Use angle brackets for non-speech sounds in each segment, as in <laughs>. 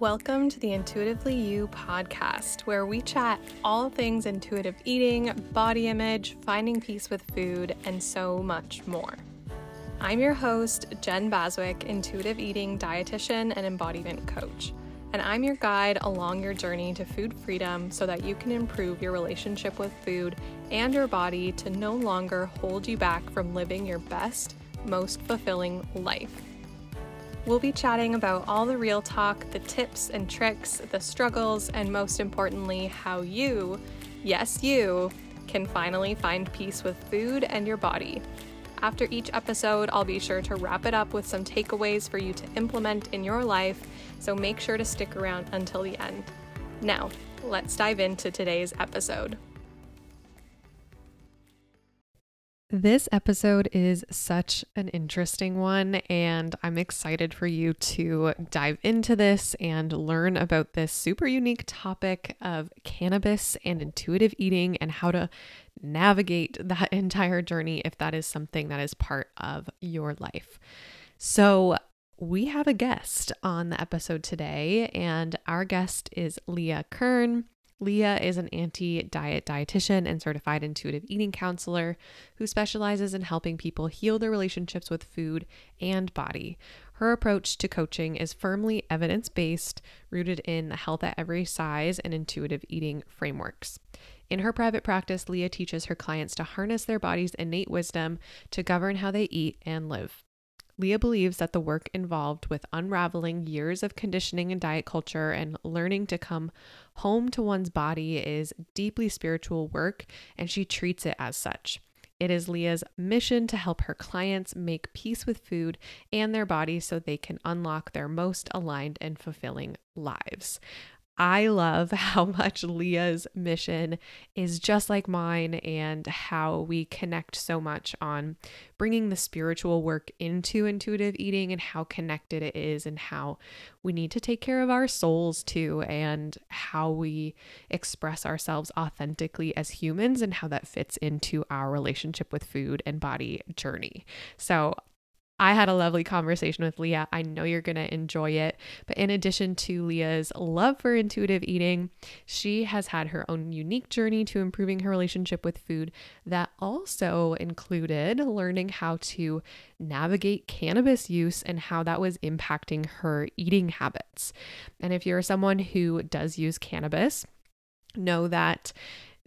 Welcome to the Intuitively You podcast, where we chat all things intuitive eating, body image, finding peace with food, and so much more. I'm your host, Jenn Baswick, intuitive eating dietitian and embodiment coach, and I'm your guide along your journey to food freedom so that you can improve your relationship with food and your body to no longer hold you back from living your best, most fulfilling life. We'll be chatting about all the real talk, the tips and tricks, the struggles, and most importantly, how you, yes, you, can finally find peace with food and your body. After each episode, I'll be sure to wrap it up with some takeaways for you to implement in your life, so make sure to stick around until the end. Now, let's dive into today's episode. This episode is such an interesting one, and I'm excited for you to dive into this and learn about this super unique topic of cannabis and intuitive eating and how to navigate that <laughs> entire journey if that is something that is part of your life. So, we have a guest on the episode today, and our guest is Leah Kern. Leah is an anti diet dietitian and certified intuitive eating counselor who specializes in helping people heal their relationships with food and body. Her approach to coaching is firmly evidence based, rooted in the health at every size and intuitive eating frameworks. In her private practice, Leah teaches her clients to harness their body's innate wisdom to govern how they eat and live. Leah believes that the work involved with unraveling years of conditioning and diet culture and learning to come home to one's body is deeply spiritual work, and she treats it as such. It is Leah's mission to help her clients make peace with food and their body so they can unlock their most aligned and fulfilling lives. I love <laughs> how much Leah's mission is just like mine and how we connect so much on bringing the spiritual work into intuitive eating and how connected it is and how we need to take care of our souls too and how we express ourselves authentically as humans and how that fits into our relationship with food and body journey. So I had a lovely conversation with Leah. I know you're going to enjoy it. But in addition to Leah's love for intuitive eating, she has had her own unique journey to improving her relationship with food that also included learning how to navigate cannabis use and how that was impacting her eating habits. And if you're someone who does use cannabis, know that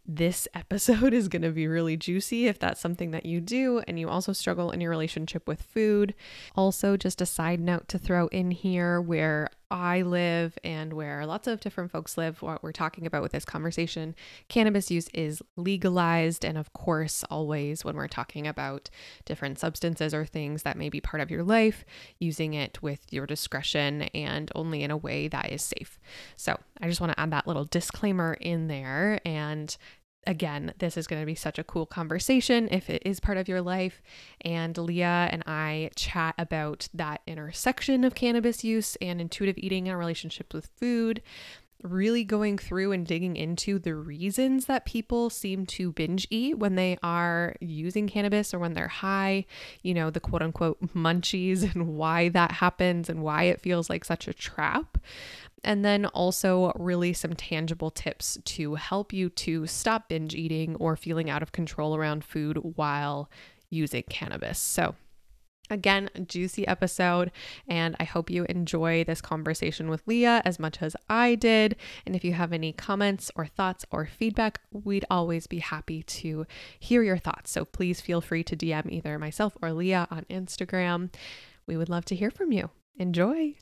this <laughs> episode is going to be really juicy if that's something that you do and you also struggle in your relationship with food. Also, just a side note to throw in here where I live and where lots of different folks live, what we're talking about with this conversation, cannabis use is legalized. And of course, always when we're talking about different substances or things that may be part of your life, using it with your discretion and only in a way that is safe. So I just want to add that little disclaimer in there. And again, this is going to be such a cool conversation if it is part of your life. And Leah and I chat about that intersection of cannabis use and intuitive eating and relationships with food. Really going through and digging into the reasons that people seem to binge eat when they are using cannabis or when they're high, you know, the quote unquote munchies <laughs> and why that happens and why it feels like such a trap and then also really some tangible tips to help you to stop binge eating or feeling out of control around food while using cannabis. So, Again, juicy episode, and I hope you enjoy this conversation with Leah as much as I did. And if you have any comments or thoughts or feedback, we'd always be happy to hear your thoughts. So please feel free to DM either myself or Leah on Instagram. We would love to hear from you. Enjoy.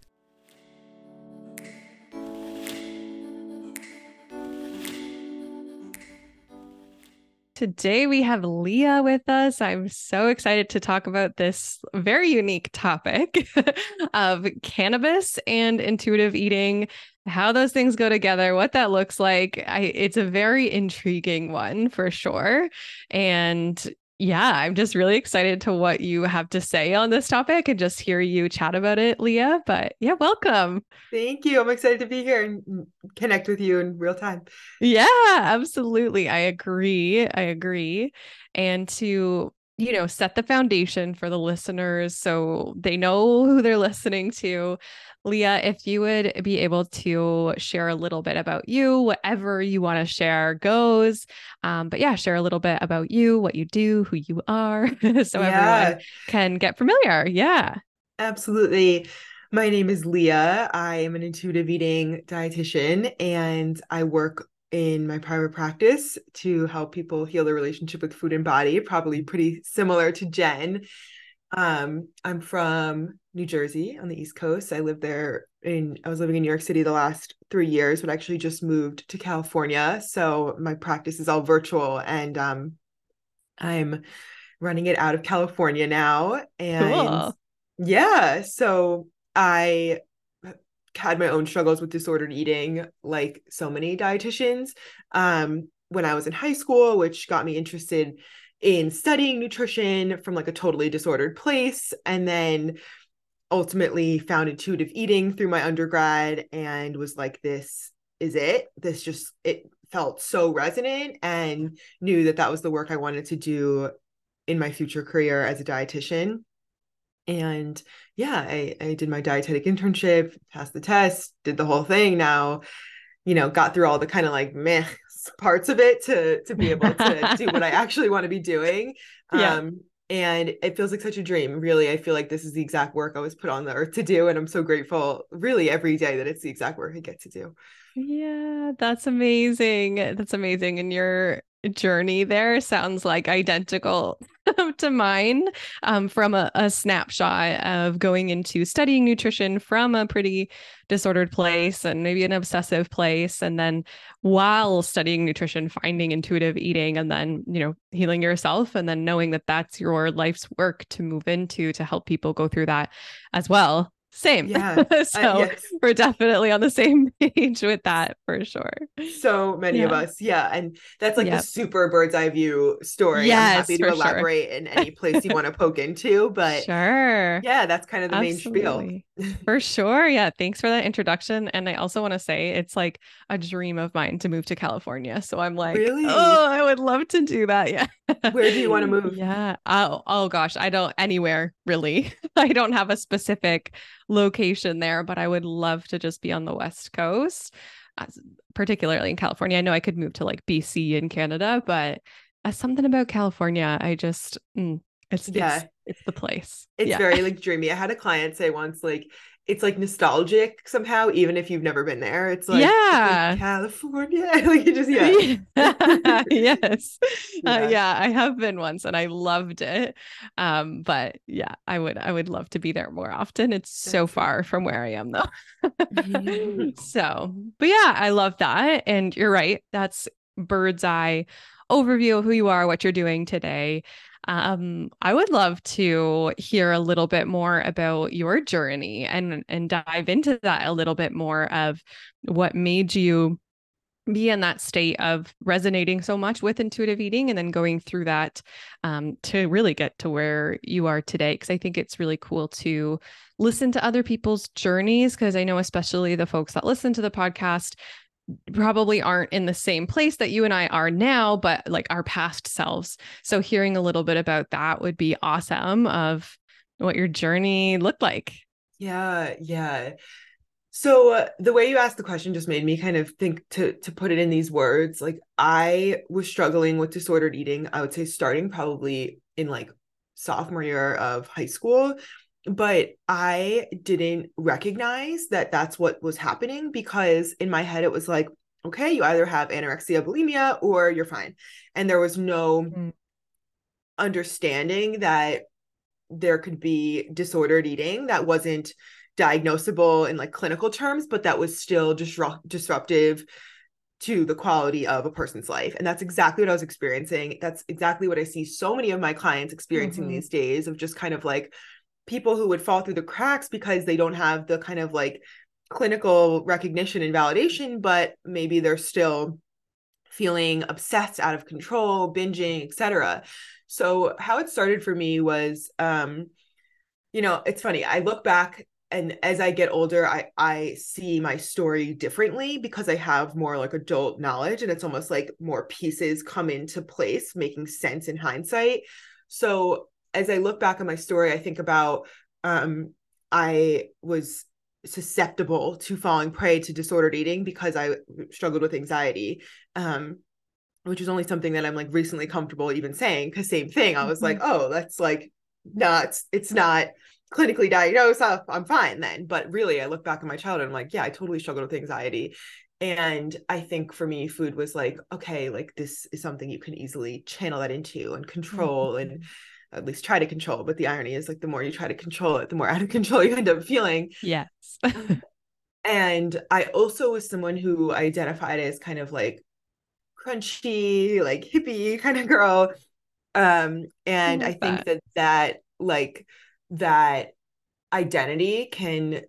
Today we have Leah with us. I'm so excited to talk about this very unique topic <laughs> of cannabis and intuitive eating, how those things go together, what that looks like. I, it's a very intriguing one for sure. And yeah, I'm just really excited to what you have to say on this topic and just hear you chat about it, Leah. But yeah, welcome. Thank you. I'm excited to be here and connect with you in real time. Yeah, absolutely. I agree. I agree. And to you know, set the foundation for the listeners so they know who they're listening to. Leah, if you would be able to share a little bit about you, whatever you want to share goes. Um, but yeah, share a little bit about you, what you do, who you are, <laughs> so yeah. everyone can get familiar. Yeah. Absolutely. My name is Leah. I am an intuitive eating dietitian and I work in my private practice to help people heal their relationship with food and body, probably pretty similar to Jenn. Um, I'm from New Jersey on the East Coast. I lived there in I was living in New York City the last three years, but actually just moved to California. So my practice is all virtual and um I'm running it out of California now. And cool. yeah, so I had my own struggles with disordered eating like so many dietitians um, when i was in high school which got me interested in studying nutrition from like a totally disordered place and then ultimately found intuitive eating through my undergrad and was like this is it. This just it felt so resonant and knew that that was the work i wanted to do in my future career as a dietitian. And yeah I, I did my dietetic internship passed the test did the whole thing now you know got through all the kind of like meh parts of it to to be able to <laughs> do what i actually want to be doing. Yeah. um and it feels like such a dream really. I feel like this is the exact work i was put on the earth to do and i'm so grateful really every day that it's the exact work i get to do. Yeah that's amazing. That's amazing. And your journey there sounds like identical <laughs> to mine um, from a, a, snapshot of going into studying nutrition from a pretty disordered place and maybe an obsessive place and then while studying nutrition finding intuitive eating and then you know healing yourself and then knowing that that's your life's work to move into to help people go through that as well same. Yeah. <laughs> so uh, yes. we're definitely on the same <laughs> page with that for sure. So many yeah. of us. Yeah. And that's like yep. the super bird's eye view story. Yes, I'm happy to elaborate sure. in any place you <laughs> want to poke into. But sure. Yeah, that's kind of the Absolutely. main spiel. for sure. Yeah. Thanks for that introduction. And I also want to say it's like a dream of mine to move to California. So I'm like, really? oh, I would love to do that. Yeah. Where do you want to move? Yeah. Oh, oh gosh. I don't anywhere really. <laughs> I don't have a specific location there, but I would love to just be on the West Coast, particularly in California. I know I could move to like BC in Canada, but uh, something about California, I just, mm, it's, yeah. it's, it's the place. It's yeah. very <laughs> like dreamy. I had a client say once, like, it's like nostalgic somehow, even if you've never been there. It's like yeah, California. <laughs> like you just yeah. <laughs> <laughs> yes, yeah. Uh, yeah. I have been once and I loved it. Um, but yeah, I would I would love to be there more often. It's so far from where I am though. so, but yeah, I love that. And you're right. That's bird's eye overview of who you are, what you're doing today. Um, I would love to hear a little bit more about your journey and and dive into that a little bit more of what made you be in that state of resonating so much with intuitive eating and then going through that um, to really get to where you are today. Because i think it's really cool to listen to other people's journeys because i know especially the folks that listen to the podcast probably aren't in the same place that you and I are now, but like our past selves. So hearing a little bit about that would be awesome of what your journey looked like. Yeah, yeah. So uh, the way you asked the question just made me kind of think to to put it in these words. Like I was struggling with disordered eating. I would say starting probably in like sophomore year of high school but I didn't recognize that that's what was happening because in my head it was like, okay, you either have anorexia, bulimia, or you're fine. And there was no mm. understanding that there could be disordered eating that wasn't diagnosable in like clinical terms, but that was still disrupt- disruptive to the quality of a person's life. And that's exactly what I was experiencing. That's exactly what I see so many of my clients experiencing mm-hmm. these days of just kind of like people who would fall through the cracks because they don't have the kind of like clinical recognition and validation, but maybe they're still feeling obsessed out of control, binging, etc. So how it started for me was um you know, it's funny. I look back and as I get older, I I see my story differently because I have more like adult knowledge and it's almost like more pieces come into place making sense in hindsight. So as I look back on my story, I think about um, I was susceptible to falling prey to disordered eating because I struggled with anxiety. Um, which is only something that I'm like recently comfortable even saying because same thing. I was mm-hmm. like, oh, that's like not it's not clinically diagnosed. I'm fine then. But really, I look back at my childhood, I'm like, yeah, I totally struggled with anxiety. And I think for me, food was like, okay, like this is something you can easily channel that into and control mm-hmm. and at least try to control. But the irony is like the more you try to control it, the more <laughs> out of control you end up feeling. Yes. and I also was someone who identified as kind of like crunchy, like hippie kind of girl. Um, and I, I think that. that that like that identity can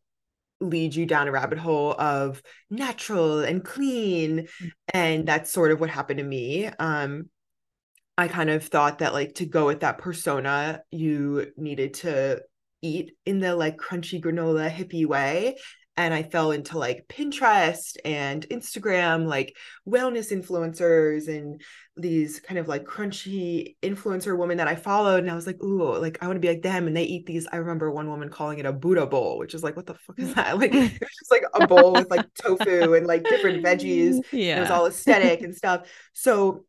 lead you down a rabbit hole of natural and clean mm-hmm. and that's sort of what happened to me um I kind of thought that like to go with that persona, you needed to eat in the like crunchy granola hippie way. And I fell into like Pinterest and Instagram, like wellness influencers and these kind of like crunchy influencer women that I followed. And I was like, ooh, like I want to be like them. And they eat these. I remember one woman calling it a Buddha bowl, which is like, what the fuck is that? <laughs> Like <laughs> it was just like a bowl with like tofu and like different veggies. Yeah. It was all aesthetic and stuff. So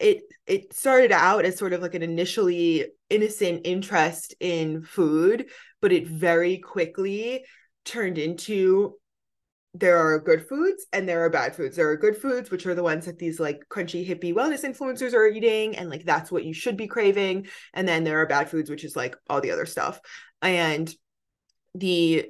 it it started out as sort of like an initially innocent interest in food but it very quickly turned into there are good foods and there are bad foods. There are good foods, which are the ones that these like crunchy hippie wellness influencers are eating, and like that's what you should be craving. And then there are bad foods, which is like all the other stuff. And the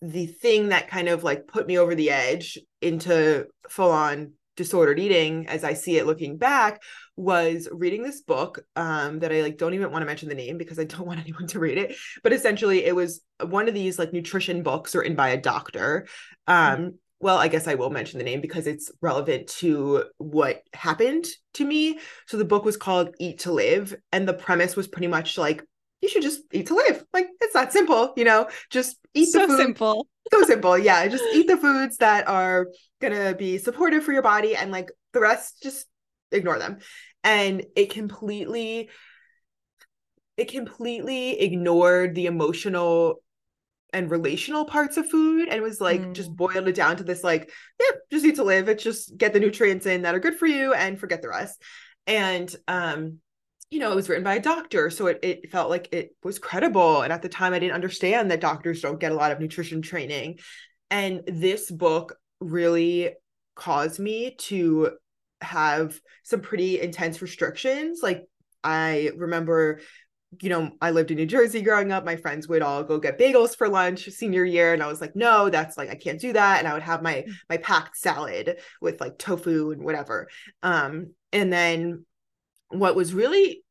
the thing that kind of like put me over the edge into full on disordered eating as I see it looking back was reading this book um, that I like don't even want to mention the name because I don't <laughs> want anyone to read it. But essentially, it was one of these like nutrition books written by a doctor. Um, well, I guess I will mention the name because it's relevant to what happened to me. So the book was called Eat to Live, and the premise was pretty much like you should just eat to live. Like it's that simple, you know. Just eat so the food. simple. So simple, yeah. Just eat the foods that are gonna be supportive for your body, and like the rest, just ignore them. And it completely, it completely ignored the emotional and relational parts of food and was like mm. just boiled it down to this like yeah just eat to live it's just get the nutrients in that are good for you and forget the rest and um you know, it was written by a doctor. So it, it felt like it was credible. And at the time, I didn't understand that doctors don't get a lot of nutrition training. And this book really caused me to have some pretty intense restrictions. Like, I remember you know, I lived in New Jersey growing up. My friends would all go get bagels for lunch senior year. And I was like, no, that's like, I can't do that. And I would have my, mm. my packed salad with like tofu and whatever. Um, and then what was really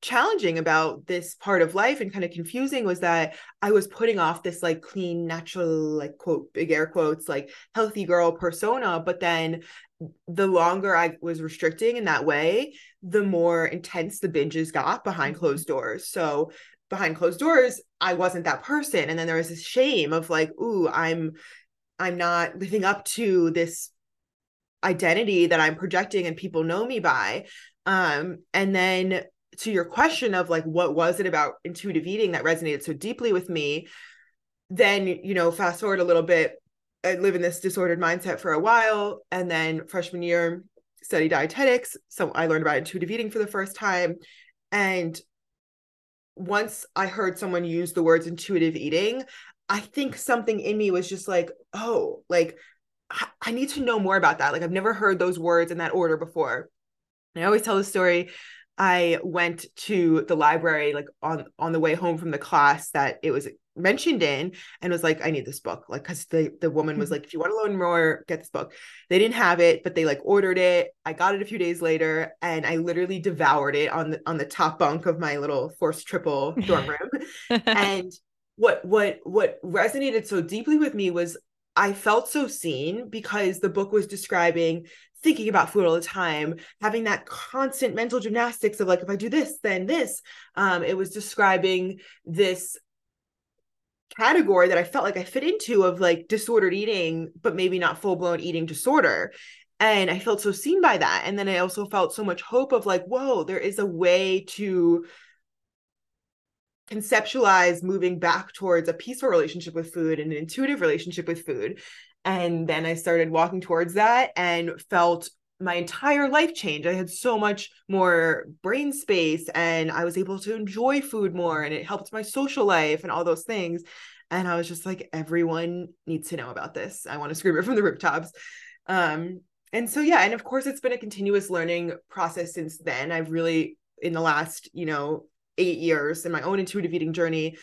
challenging about this part of life and kind of confusing was that I was putting off this like clean, natural, like quote, big air quotes, like healthy girl persona. But then the longer I was restricting in that way, the more intense the binges got behind mm-hmm. closed doors. So behind closed doors, I wasn't that person. And then there was this shame of like, ooh, I'm I'm not living up to this identity that I'm projecting and people know me by. Um, and then to your question of like what was it about intuitive eating that resonated so deeply with me, then you know, fast forward a little bit, I live in this disordered mindset for a while, and then freshman year study dietetics. So I learned about intuitive eating for the first time, and once I heard someone use the words intuitive eating, I think something in me was just like, oh, like I need to know more about that. Like I've never heard those words in that order before. I always tell the story. I went to the library like on on the way home from the class that it was mentioned in and was like I need this book like cuz the the woman was hmm. like if you want to learn more get this book. They didn't have it but they like ordered it. I got it a few days later and I literally devoured it on the on the top bunk of my little forced triple dorm <laughs> room. <laughs> and what what what resonated so deeply with me was I felt so seen because the book was describing thinking about food all the time, having that constant mental gymnastics of like, if I do this, then this. Um, it was describing this category that I felt like I fit into of like disordered eating, but maybe not full blown eating disorder. And I felt so seen by that. And then I also felt so much hope of like, whoa, there is a way to conceptualize moving back towards a peaceful relationship with food and an intuitive relationship with food. And then I started walking towards that and felt my entire life change. I had so much more brain space and I was able to enjoy food more and it helped my social life and all those things. And I was just like, everyone needs to know about this. I want to scream it from the rooftops. Um, and so yeah, and of course it's been a continuous learning process since then. I've really in the last, you know, eight years in my own intuitive eating journey,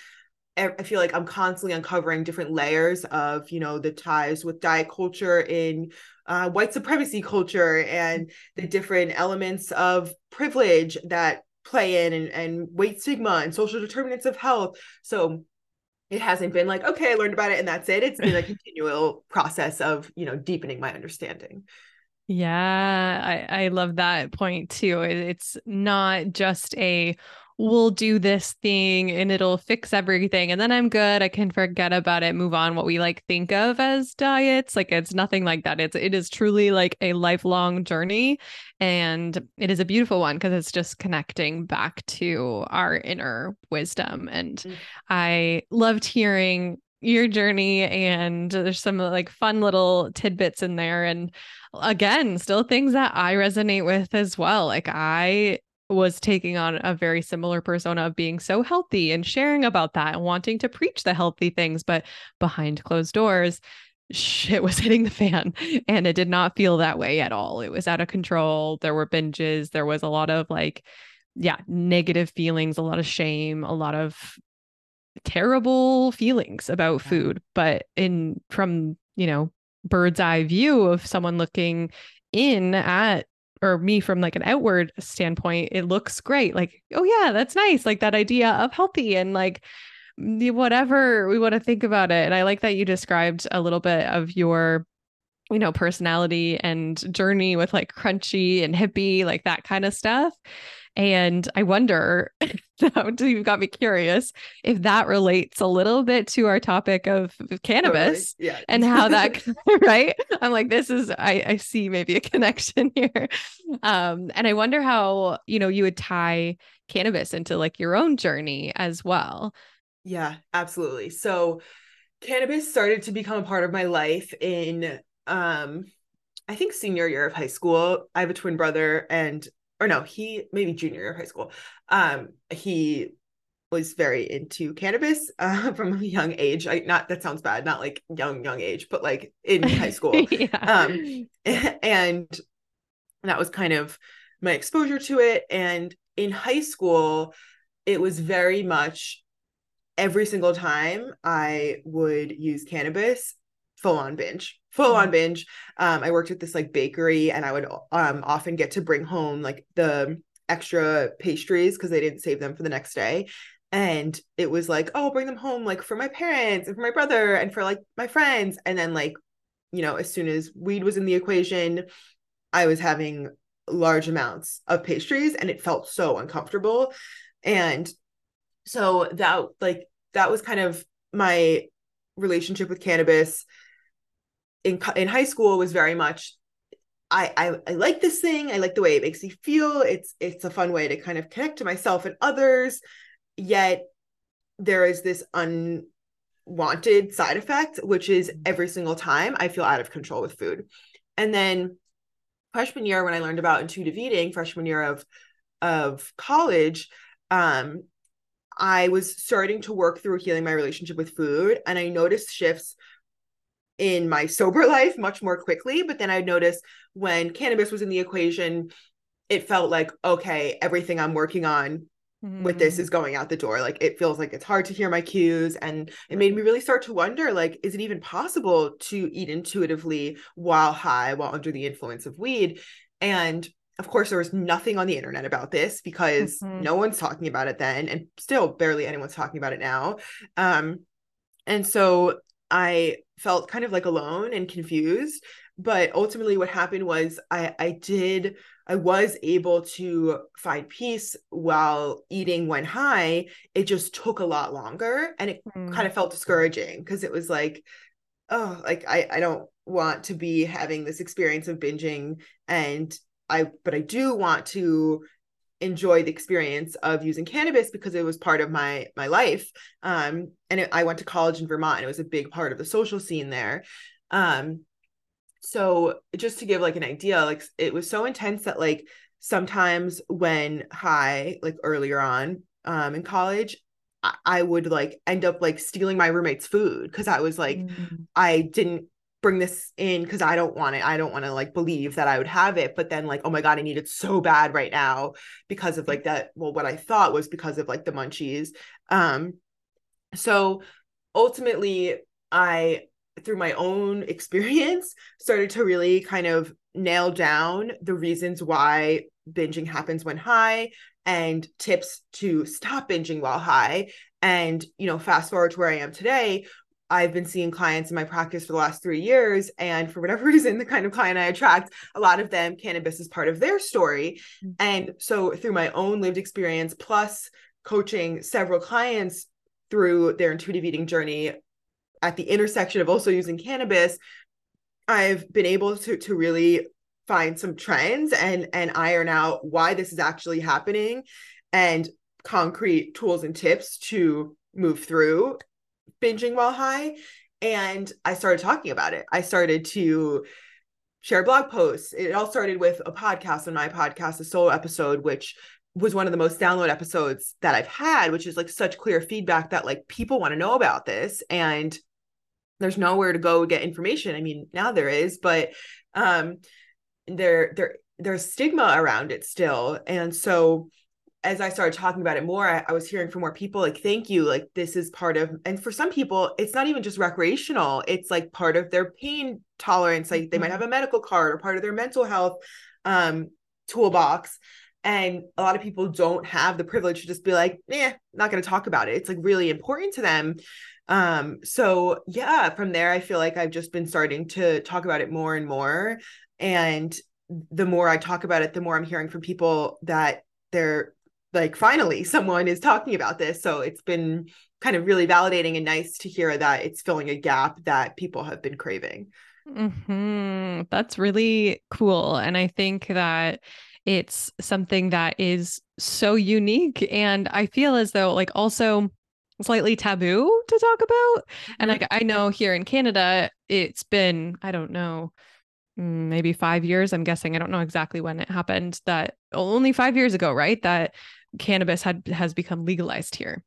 I feel like I'm constantly uncovering different layers of, you know, the ties with diet culture in uh, white supremacy culture and the different elements of privilege that play in and, and weight stigma and social determinants of health. So it hasn't been like, okay, I learned about it and that's it. It's been a <laughs> continual process of, you know, deepening my understanding. Yeah, I, I love that point too. It's not just a we'll do this thing and it'll fix everything and then I'm good. I can forget about it, move on what we like think of as diets. Like it's nothing like that. It's it is truly like a lifelong journey and it is a beautiful one because it's just connecting back to our inner wisdom and mm. I loved hearing your journey and there's some like fun little tidbits in there and again still things that i resonate with as well like i was taking on a very similar persona of being so healthy and sharing about that and wanting to preach the healthy things, but behind closed doors, shit was <laughs> hitting the fan and it did not feel that way at all. It was out of control. There were binges, there was a lot of like, yeah, negative feelings, a lot of shame, a lot of terrible feelings about food. But in from, you know, bird's eye view of someone looking in at or me from like an outward standpoint, it looks great. Like, oh yeah, that's nice. Like that idea of healthy and like whatever we want to think about it. And I like that you described a little bit of your you know personality and journey with like crunchy and hippie like that kind of stuff and I wonder, <laughs> you've got me curious if that relates a little bit to our topic of cannabis totally. yeah. and how that, <laughs> right? I'm like, this is, I, I see maybe a connection <laughs> here. Um, and I wonder how, you know, you would tie cannabis into like your own journey as well. Yeah, absolutely. So cannabis started to become a part of my life in, um, I think senior year of high school. I have a twin brother and or no, he maybe junior year of high school. Um, he was very into cannabis uh, <laughs> from a young age. I not that sounds bad, not like young young age, but like in high <laughs> school. yeah. Um, <laughs> and that was kind of my exposure to it. And in high school, it was very much every single time I would use cannabis, full on binge full on mm-hmm. binge. Um i worked at this like bakery and i would um often get to bring home like the extra pastries because they didn't save them for the next day. And it was like oh bring them home like for my parents and for my brother and for like my friends. And then like you know as soon as weed was in the equation i was having large amounts of pastries and it felt so uncomfortable. And so that like that was kind of my relationship with cannabis in in high school was very much I, I I like this thing. I like the way it makes me feel. It's it's a fun way to kind of connect to myself and others. Yet there is this unwanted side effect, which is every single time I feel out of control with food. And then freshman year, when I learned about intuitive eating, freshman year of of college, um, I was starting to work through healing my relationship with food, and I noticed shifts in my sober <laughs> life much more quickly. But then I noticed when cannabis was in the equation, it felt like, okay, everything I'm working on mm. with this is mm. going out the door. Like it feels like it's hard to hear my cues. And it made me really start to wonder, like, is it even possible to eat intuitively while high, while under the influence of weed? And of course, there was nothing on the internet about this because mm-hmm. no one's talking about it then, and still barely anyone's talking about it now. Um, and so I felt kind of like alone and confused. But ultimately, what happened was I, I did, I was able to find peace while eating when high. It just took a lot longer and it mm. kind of felt discouraging because it was like, oh, like I, I don't want to be having this experience of binging and I, but I do want to enjoy the experience of using cannabis because it was part of my my life um and it, i went to college in vermont and it was a big part of the social scene there um so just to give like an idea like it was so intense that like sometimes when high like earlier on um in college I, I would like end up like stealing my roommate's food because i was like mm. i didn't bring this in because I don't want it. I don't want to like believe that I would have it. But then like, oh my God, I need it so bad right now because of like that. Well, what I thought was because of like the munchies. Um, so ultimately I through my own <laughs> experience started to really kind of nail down the reasons why binging happens when high and tips to stop binging while high and you know fast forward to where i am today I've been seeing clients in my practice for the last three years. And for whatever <laughs> reason, the kind of client I attract, a lot of them, cannabis is part of their story. Mm-hmm. And so, through my own lived experience, plus coaching several clients through their intuitive eating journey at the intersection of also using cannabis, I've been able to, to really find some trends and, and iron out why this is actually happening and concrete tools and tips to move through binging while high and I started talking about it. I started to share blog posts. It all started with a podcast on my podcast, a solo episode, which was one of the most download episodes that I've had, which is like such clear feedback that like people want to know about this and there's nowhere to go get information. I mean, now there is, but um there there there's stigma around it still. And so as I started talking about it more, I, I, was hearing from more people like, thank you. Like, this is part of, and for some people, it's not even just recreational, it's like part of their pain tolerance. Like, they might mm-hmm. have a medical card or part of their mental health um, toolbox. And a lot of people don't have the privilege to just be like, yeah, not going to talk about it. It's like really important to them. Um, so yeah, from there, I feel like I've just been starting to talk about it more and more. And the more I talk about it, the more I'm hearing from people that they're like finally someone is talking about this. So it's been kind of really validating and nice to hear that it's filling a gap that people have been craving. Hmm that's really cool. And i think that it's something that is so unique. And i feel as though like also slightly taboo to talk about. And like i know here in canada it's been i don't know mm, maybe five years i'm guessing. I don't know exactly when it happened that only five years ago right that cannabis had has become legalized here.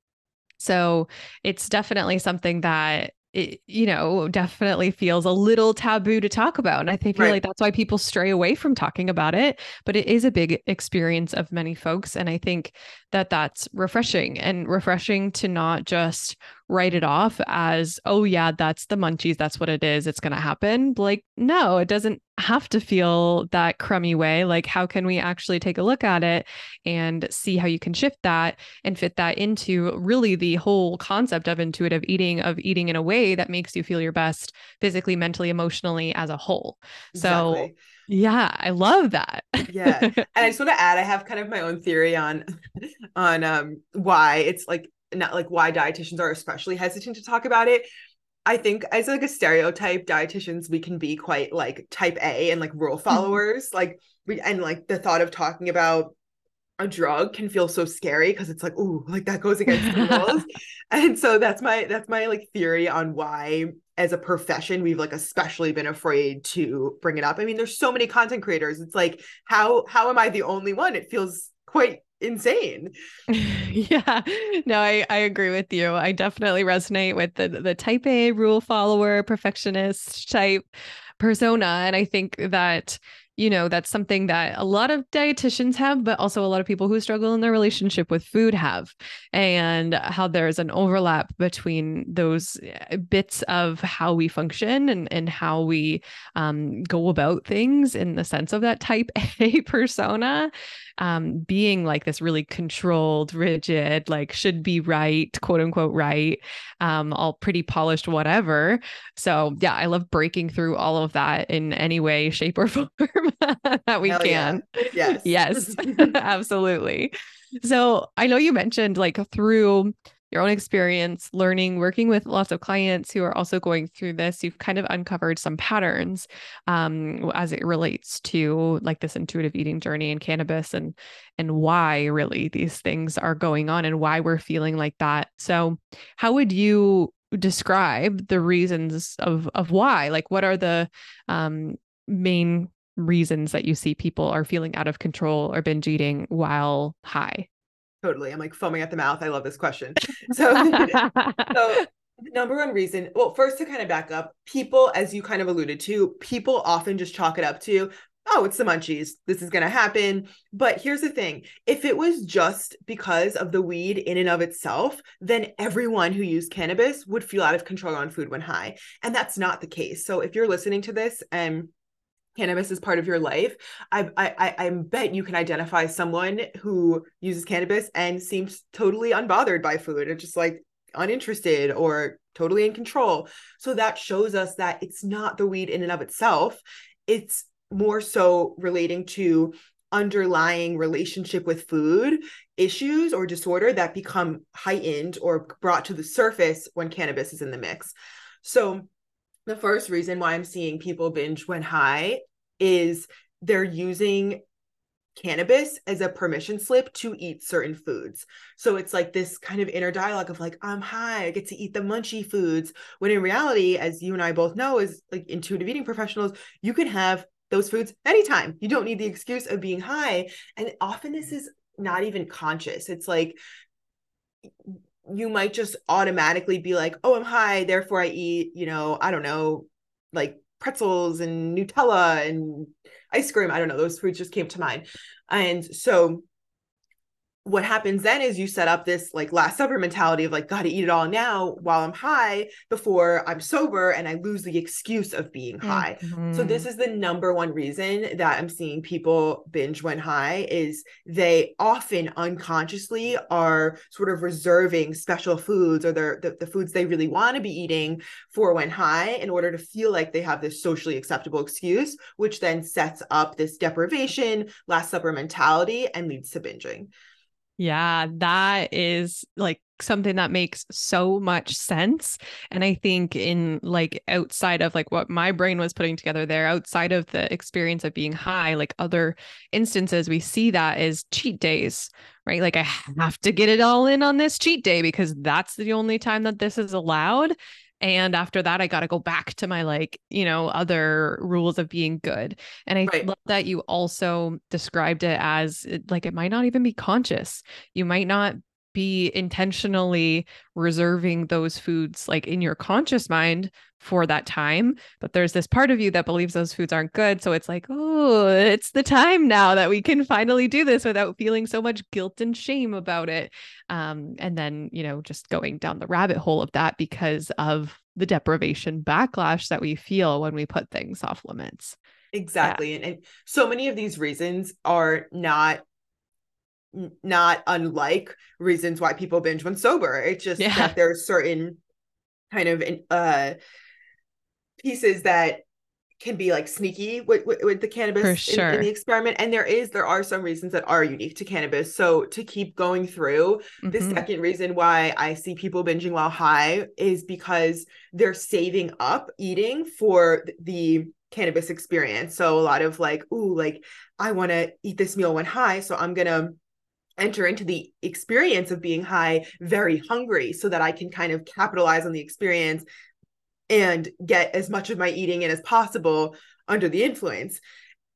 So it's definitely something that it, you know, definitely feels a little taboo to talk about. And I think feel right. like that's why people stray away from talking about it. But it is a big experience of many folks. And I think that that's refreshing and refreshing to not just write it off as, oh, yeah, that's the munchies. That's what it is. It's going to happen. Like, no, it doesn't have to feel that crummy way. Like, how can we actually take a look at it and see how you can shift that and fit that into really the whole concept of intuitive eating, of eating in a way that makes you feel your best physically, mentally, emotionally as a whole. Exactly. So, yeah, I love that. yeah. And I <laughs> just want to add, I have kind of my own theory on <laughs> on um why it's like not like why dietitians are especially hesitant to talk about it. I think as like a stereotype, dietitians we can be quite like type A and like rule mm-hmm. followers. Like we and like the thought of talking about a drug can feel so scary because it's like, oh, like that goes against the <laughs> rules. and so that's my that's my like theory on why as a profession we've like especially been afraid to bring it up. I mean, there's so many content creators. It's like, how how am I the only one? It feels quite insane. <laughs> yeah. No, I, I agree with you. I definitely resonate with the the type A rule follower, perfectionist type persona. And I think that you know, that's something that a lot of dietitians have, but also a lot of people who struggle in their relationship with food have, and how there's an overlap between those eh, bits of how we function and, and how we um, go about things in the sense of that type <laughs> A persona um, being like this really controlled, rigid, like should be right, quote unquote, right, um, all pretty polished, whatever. So, yeah, I love breaking through all of that in any way, shape, or <laughs> form that we Hell can. Yeah. Yes. yes, <laughs> <laughs> absolutely. So, I know you mentioned like through your own experience, learning, working with lots of clients who are also going through this, you've kind of uncovered some patterns um, as it relates to like this intuitive eating journey and cannabis and and why really these things are going on and why we're feeling like that. So, how would you describe the reasons of of why? Like, what are the um, main reasons that you see people are feeling out of control or binge eating while high? Totally. I'm like foaming at the mouth. I love this question. So, <laughs> so number one reason, well, first to kind of back up, people, as you kind of alluded to, people often just chalk it up to, oh, it's the munchies. This is going to happen. But here's the thing if it was just because of the weed in and of itself, then everyone who used cannabis would feel out of control on food when high. And that's not the case. So if you're listening to this and cannabis is part of your life, I, I I bet you can identify someone who uses cannabis and seems totally unbothered by food and just like uninterested or totally in control. So that shows us that it's not the weed in and of itself. It's more so relating to underlying relationship with food issues or disorder that become heightened or brought to the surface when cannabis is in the mix. So the first reason why I'm seeing people binge when high is they're using cannabis as a permission slip to eat certain foods. So it's like this kind of inner dialogue of like, I'm high, I get to eat the munchy foods. When in reality, as you and I both know, as like intuitive eating professionals, you can have those foods anytime. You don't need the excuse of being high. And often this is not even conscious. It's like you might just automatically be like, oh, I'm high, therefore I eat, you know, I don't know, like pretzels and Nutella and ice cream. I don't know, those foods just came to mind. And so what happens then is you set up this like last supper mentality of like gotta eat it all now while i'm high before i'm sober and i lose the excuse of being high mm-hmm. so this is the number one reason that i'm seeing people binge when high is they often unconsciously are sort of reserving special foods or their the, the foods they really want to be eating for when high in order to feel like they have this socially acceptable excuse which then sets up this deprivation last supper mentality and leads to binging yeah, that is like something that makes so much sense. And I think in like outside of like what my brain was putting together there, outside of the experience of being high, like other instances, we see that as cheat days, right? Like I have to get it all in on this cheat day because that's the only time that this is allowed and after that i got to go back to my like you know other rules of being good and i right. love that you also described it as like it might not even be conscious you might not be intentionally reserving those foods like in your conscious mind for that time but there's this part of you that believes those foods aren't good so it's like oh it's the time now that we can finally do this without feeling so much guilt and shame about it um, and then you know just going down the rabbit hole of that because of the deprivation backlash that we feel when we put things off limits exactly yeah. and, and so many of these reasons are not not unlike reasons why people binge when sober. It's just yeah. that there's certain kind of uh pieces that can be like sneaky with, with, with the cannabis sure. in, in, the experiment and there is there are some reasons that are unique to cannabis so to keep going through mm-hmm. the second reason why i see people binging while high is because they're saving up eating for the cannabis experience so a lot of like ooh like i want to eat this meal when high so i'm gonna enter into the experience of being high very hungry so that I can kind of capitalize on the experience and get as much of my eating in as possible under the influence.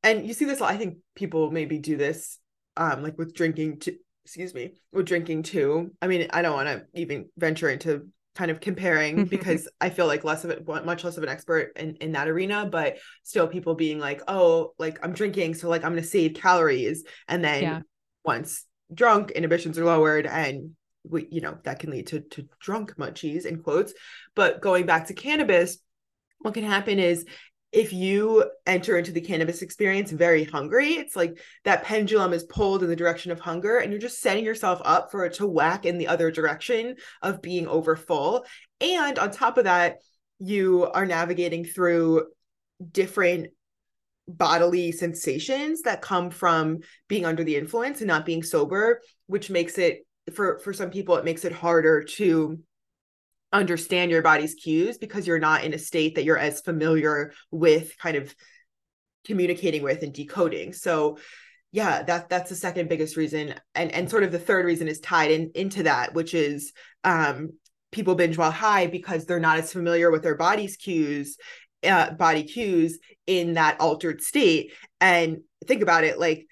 And you see this, I think people maybe do this um like with drinking to excuse me, with drinking too. I mean, I don't want to even venture into kind of comparing <laughs> because I feel like less of it, much less of an expert in, in that arena, but still people being like, oh, like I'm drinking, so like I'm gonna save calories. And then yeah. once drunk, inhibitions are lowered, and we, you know, that can lead to to drunk munchies in quotes. But going back to cannabis, what can happen is if you enter into the cannabis experience very hungry, it's like that pendulum is pulled in the direction of hunger, and you're just setting yourself up for it to whack in the other direction of being over full. And on top of that, you are navigating through different bodily sensations that come from being under the influence and not being sober, which makes it for for some people it makes it harder to understand your body's cues because you're not in a state that you're as familiar with kind of communicating with and decoding. So yeah that that's the second biggest reason. And and sort of the third reason is tied in into that which is um people binge while high because they're not as familiar with their body's cues uh, body cues in that altered state and think about it like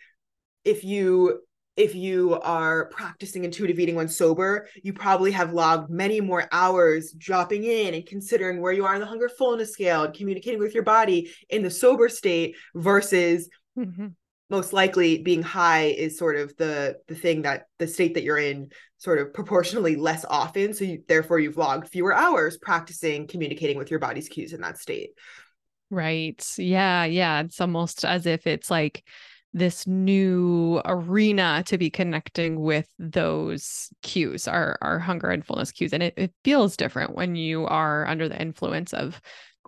if you if you are practicing intuitive eating when sober, you probably have logged many more hours dropping in and considering where you are on the hunger fullness scale and communicating with your body in the sober state versus mm-hmm. Most likely being high is sort of the the thing that the state that you're in sort of proportionally less often. So you, therefore you've logged fewer hours practicing communicating with your body's cues in that state. Right. Yeah yeah. It's almost as if it's like this new arena to be connecting with those cues, our our hunger and fullness cues. And it, it feels different when you are under the influence of,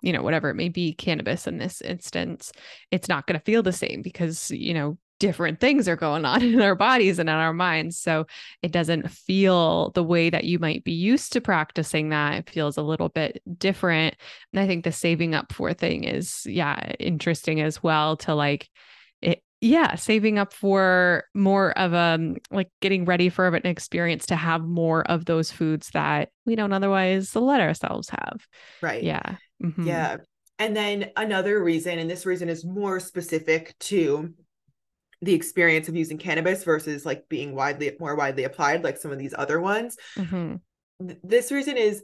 you know, whatever it may be, cannabis in this instance. It's not going to feel the same because, you know, different things are going on <laughs> in our bodies and in our minds. So it doesn't feel the way that you might be used to practicing that. It feels a little bit different. And I think the saving up for thing is, yeah, interesting as well to like, it, yeah saving up for more of a um, like getting ready for an experience to have more of those foods that we don't otherwise let ourselves have right yeah mm-hmm. yeah and then another reason and this reason is more specific to the experience of using cannabis versus like being widely more widely applied like some of these other ones mm-hmm. This reason is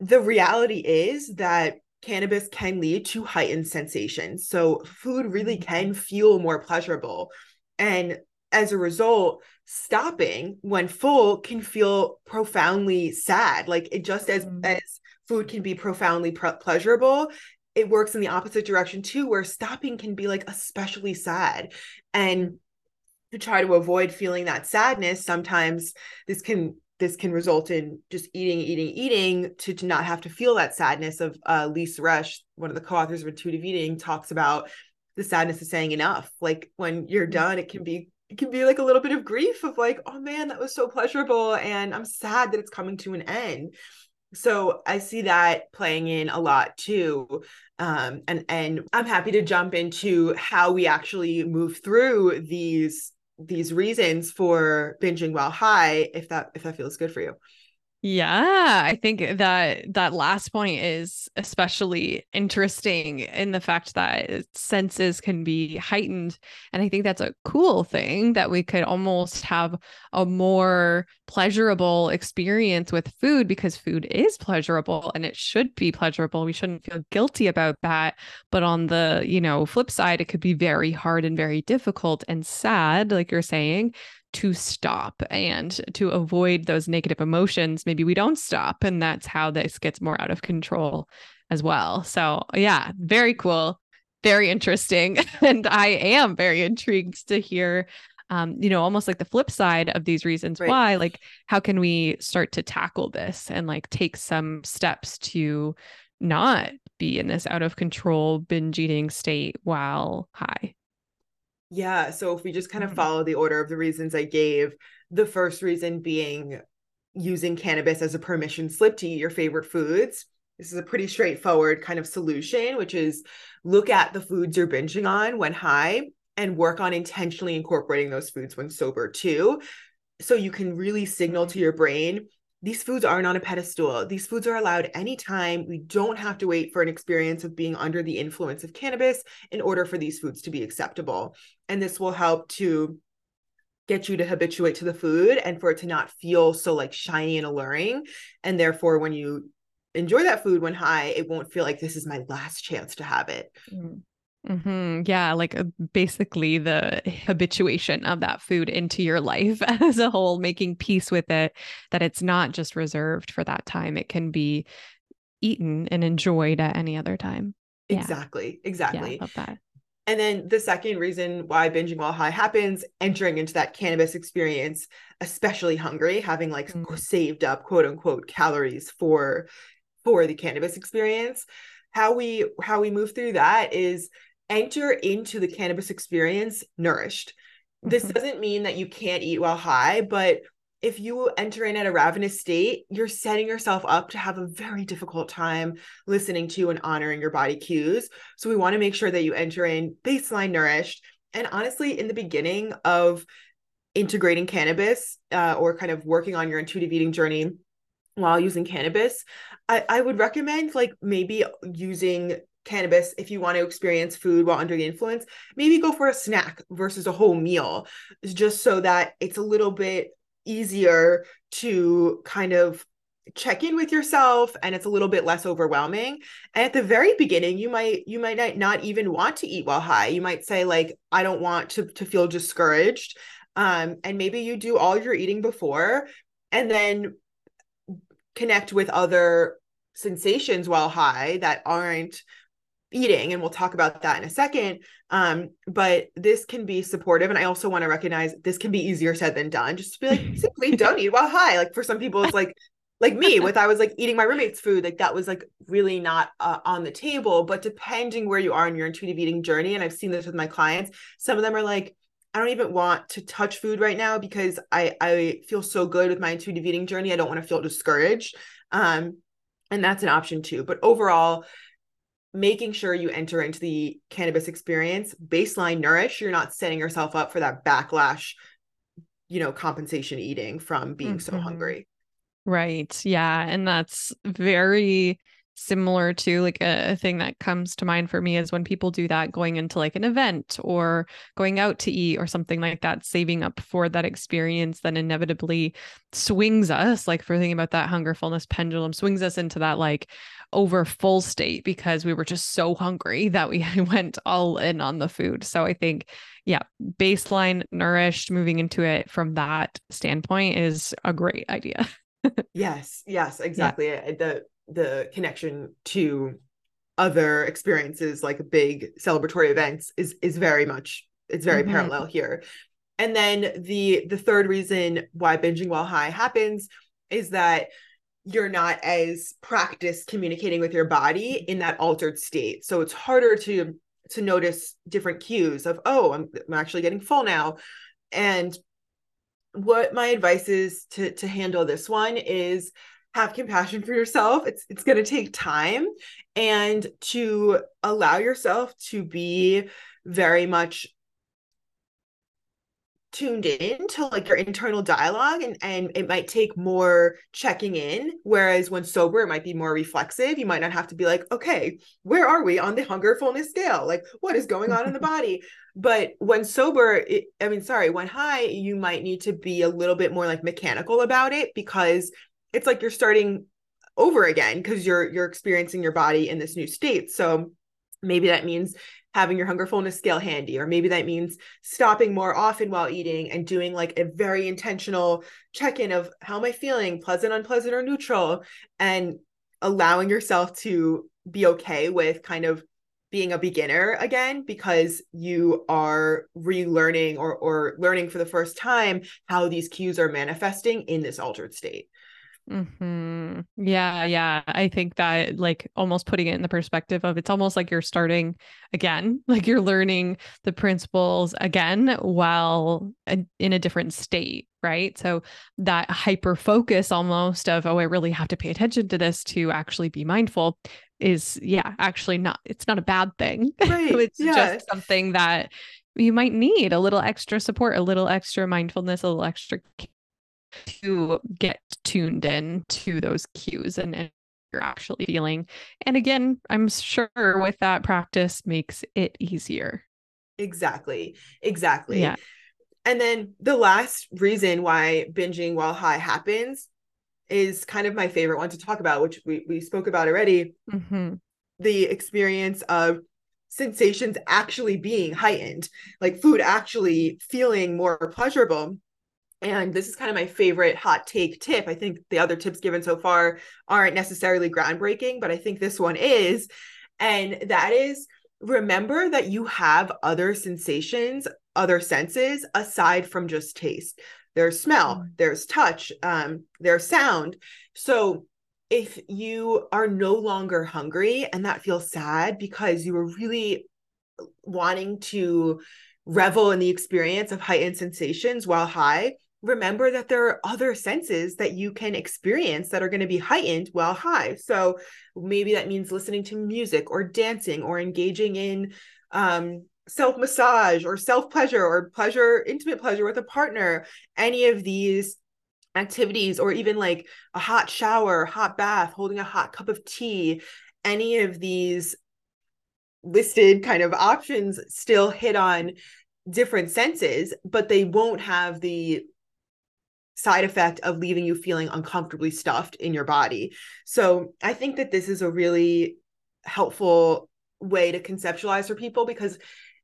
the reality is that cannabis can lead to heightened sensation. So food really mm-hmm. can feel more pleasurable. And as a result, stopping when full can feel profoundly sad. Like it just as mm. as food can be profoundly pleasurable, it works in the opposite direction too, where stopping can be like especially sad. And to try to avoid feeling that sadness, sometimes this can this can result in just eating, eating, eating to, to not have to feel that sadness of uh, Elyse Resch, one of the co-authors of Intuitive Eating, talks about the sadness of saying enough. Like when you're mm-hmm. done, it can be it can be like a little bit of grief of like, oh man, that was so pleasurable, and I'm sad that it's coming to an end. So I see that playing in a lot too. Um, and and I'm happy to jump into how we actually move through these these reasons for binging while high if that if that feels good for you yeah, I think that that last point is especially interesting in the fact that senses can be heightened. And I think that's a cool thing that we could almost have a more pleasurable experience with food because food is pleasurable and it should be pleasurable. We shouldn't feel guilty about that. But on the, you know, flip side, it could be very hard and very difficult and sad, like you're saying, to stop and to avoid those negative emotions, maybe we don't stop. And that's how this gets more out of control as well. So, yeah, very cool, very interesting. <laughs> and I am very intrigued to hear. Um, you know, almost like the flip side of these reasons right. why, like, how can we start to tackle this and like take some steps to not be in this out of control binge eating state while high? Yeah. So if we just kind of mm-hmm. follow the order of the reasons I gave, the first reason being using cannabis as a permission slip to eat your favorite foods. This is a pretty straightforward kind of solution, which is look at the foods you're binging on when high and work on intentionally incorporating those foods when sober too. So you can really signal to your brain these foods aren't on a pedestal. These foods are allowed anytime. We don't have to wait for an experience of being under the influence of cannabis in order for these foods to be acceptable. And this will help to get you to habituate to the food and for it to not feel so like shiny and alluring. And therefore, when you enjoy that food when high, it won't feel like this is my last chance to have it. Mm. Mm-hmm. Yeah, like uh, basically the habituation of that food into your life <laughs> as a whole, making peace with it, that it's not just reserved for that time. It can be eaten and enjoyed at any other time. Yeah. Exactly. Exactly. Yeah, love that. And then the second reason why binging while high happens, entering into that cannabis experience, especially hungry, having like mm-hmm. saved up quote unquote calories for for the cannabis experience. How we how we move through that is enter into the cannabis experience nourished. This mm-hmm. doesn't mean that you can't eat while high, but if you enter in at a ravenous state, you're setting yourself up to have a very difficult time listening to and honoring your body cues. So we want to make sure that you enter in baseline nourished. And honestly, in the beginning of integrating cannabis uh, or kind of working on your intuitive eating journey while using cannabis, I, I would recommend like maybe using cannabis if you want to experience food while under the influence maybe go for a snack versus a whole meal just so that it's a little bit easier to kind of check in with yourself and it's a little bit less overwhelming. And at the very beginning you might you might not even want to eat while high. You might say like i don't want to to feel discouraged. Um and maybe you do all your eating before and then connect with other sensations while high that aren't eating and we'll talk about that in a second um, but this can be supportive and i also want to recognize this can be easier said than done. Just to be like <laughs> simply don't eat while high. Like for some people it's like like me with i was like eating my roommate's food like that was like really not uh, on the table but depending where you are in your intuitive eating journey and i've seen this with my clients some of them are like i don't even want to touch food right now because i i feel so good with my intuitive eating journey i don't want to feel discouraged. Um and that's an option too but overall making sure you enter into the cannabis experience. Baseline nourish you're not setting yourself up for that backlash you know compensation eating from being mm-hmm. so hungry. Right. Yeah and that's very similar to like a, thing that comes to mind for me is when people do that going into like an event or going out to eat or something like that saving up for that experience then inevitably swings us like for thinking about that hunger fullness pendulum swings us into that like over full state because we were just so hungry that we <laughs> went all in on the food. So I think, yeah, baseline nourished, moving into it from that standpoint is a great idea. <laughs> yes, yes, exactly. Yeah. The the connection to other experiences like big celebratory events is is very much it's very mm-hmm. parallel here. And then the the third reason why binging while high happens is that you're not as practiced communicating with your body in that altered state. So it's harder to to notice different cues of oh, I'm, I'm actually getting full now. And what my advice is to to handle this one is have compassion for yourself. It's it's going to take time and to allow yourself to be very much tuned in to like your internal dialogue and and it might take more checking in whereas when sober it might be more reflexive. You might not have to be like okay where are we on the hunger fullness scale? Like what is going on in the <laughs> body? But when sober it, i mean sorry when high you might need to be a little bit more like mechanical about it because it's like you're starting over again because you're you're experiencing your body in this new state. So maybe that means having your hunger fullness scale handy or maybe that means stopping more often while eating and doing like a very intentional check-in of how am i feeling pleasant unpleasant or neutral and allowing yourself to be okay with kind of being a beginner again because you are relearning or or learning for the first time how these cues are manifesting in this altered state hmm Yeah, yeah. I think that like almost putting it in the perspective of it's almost like you're starting again, <laughs> like you're learning the principles again while in a different state, right? So that hyper focus almost of oh, I really have to pay attention to this to actually be mindful is yeah, actually not it's not a bad thing. <laughs> Right. it's yeah. just something that you might need a little extra support, a little extra mindfulness, a little extra to get tuned in to those cues and, and you're actually feeling. And again, I'm sure with that practice makes it easier. Exactly. Exactly. Yeah. And then the last reason why binging while high happens is kind of my favorite one to talk about, which we, we spoke about already. Mm-hmm. The experience of sensations actually being heightened, like food actually feeling more pleasurable and this is kind of my favorite hot take tip. I think the other tips given so far aren't necessarily groundbreaking, but I think this one is. And that is remember that you have other sensations, other senses aside from just taste. There's smell, mm. there's touch, um, there's sound. So if you are no longer hungry and that feels sad because you were really wanting to revel in the experience of heightened sensations while high, remember that there are other senses that you can experience that are going to be heightened while high. So maybe that means listening to music or dancing or engaging in um, self massage or self pleasure or pleasure, intimate pleasure with a partner. Any of these activities, or even like a hot shower, hot bath, holding a hot cup of tea, any of these listed kind of options still hit on different senses, but they won't have the side effect of leaving you feeling uncomfortably stuffed in your body. So I think that this is a really helpful way to conceptualize for people because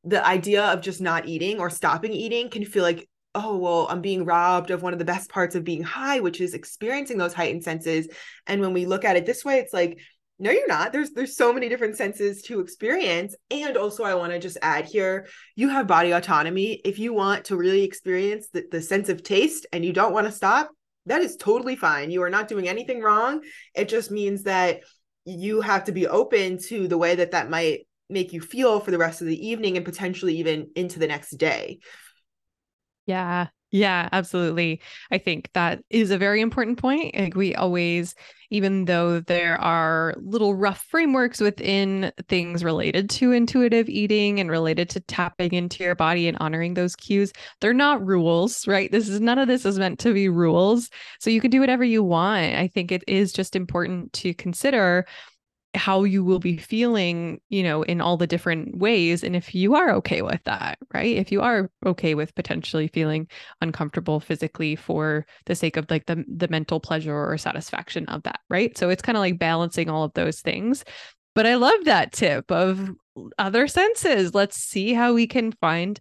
the idea of just not eating or stopping eating can feel like oh well i'm being robbed of one of the best parts of being high which is experiencing those heightened senses and when we look at it this way it's like no you're not. There's there's so many different senses to experience. And also i want to just add here you have body autonomy. If you want to really experience the, the sense of taste and you don't want to stop that is totally fine. You are not doing anything wrong. It just means that you have to be open to the way that that might make you feel for the rest of the evening and potentially even into the next day. Yeah yeah, absolutely. I think that is a very important point. Like we always, even though there are little rough frameworks within things related to intuitive eating and related to tapping into your body and honoring those cues, they're not rules, right? This is none of this is meant to be rules. So you can do whatever you want. I think it is just important to consider how you will be feeling, you know, in all the different ways. And if you are okay with that, right? If you are okay with potentially feeling uncomfortable physically for the sake of like the the mental pleasure or satisfaction of that, right? So it's kind of like balancing all of those things. But I love that tip of other senses. Let's see how we can find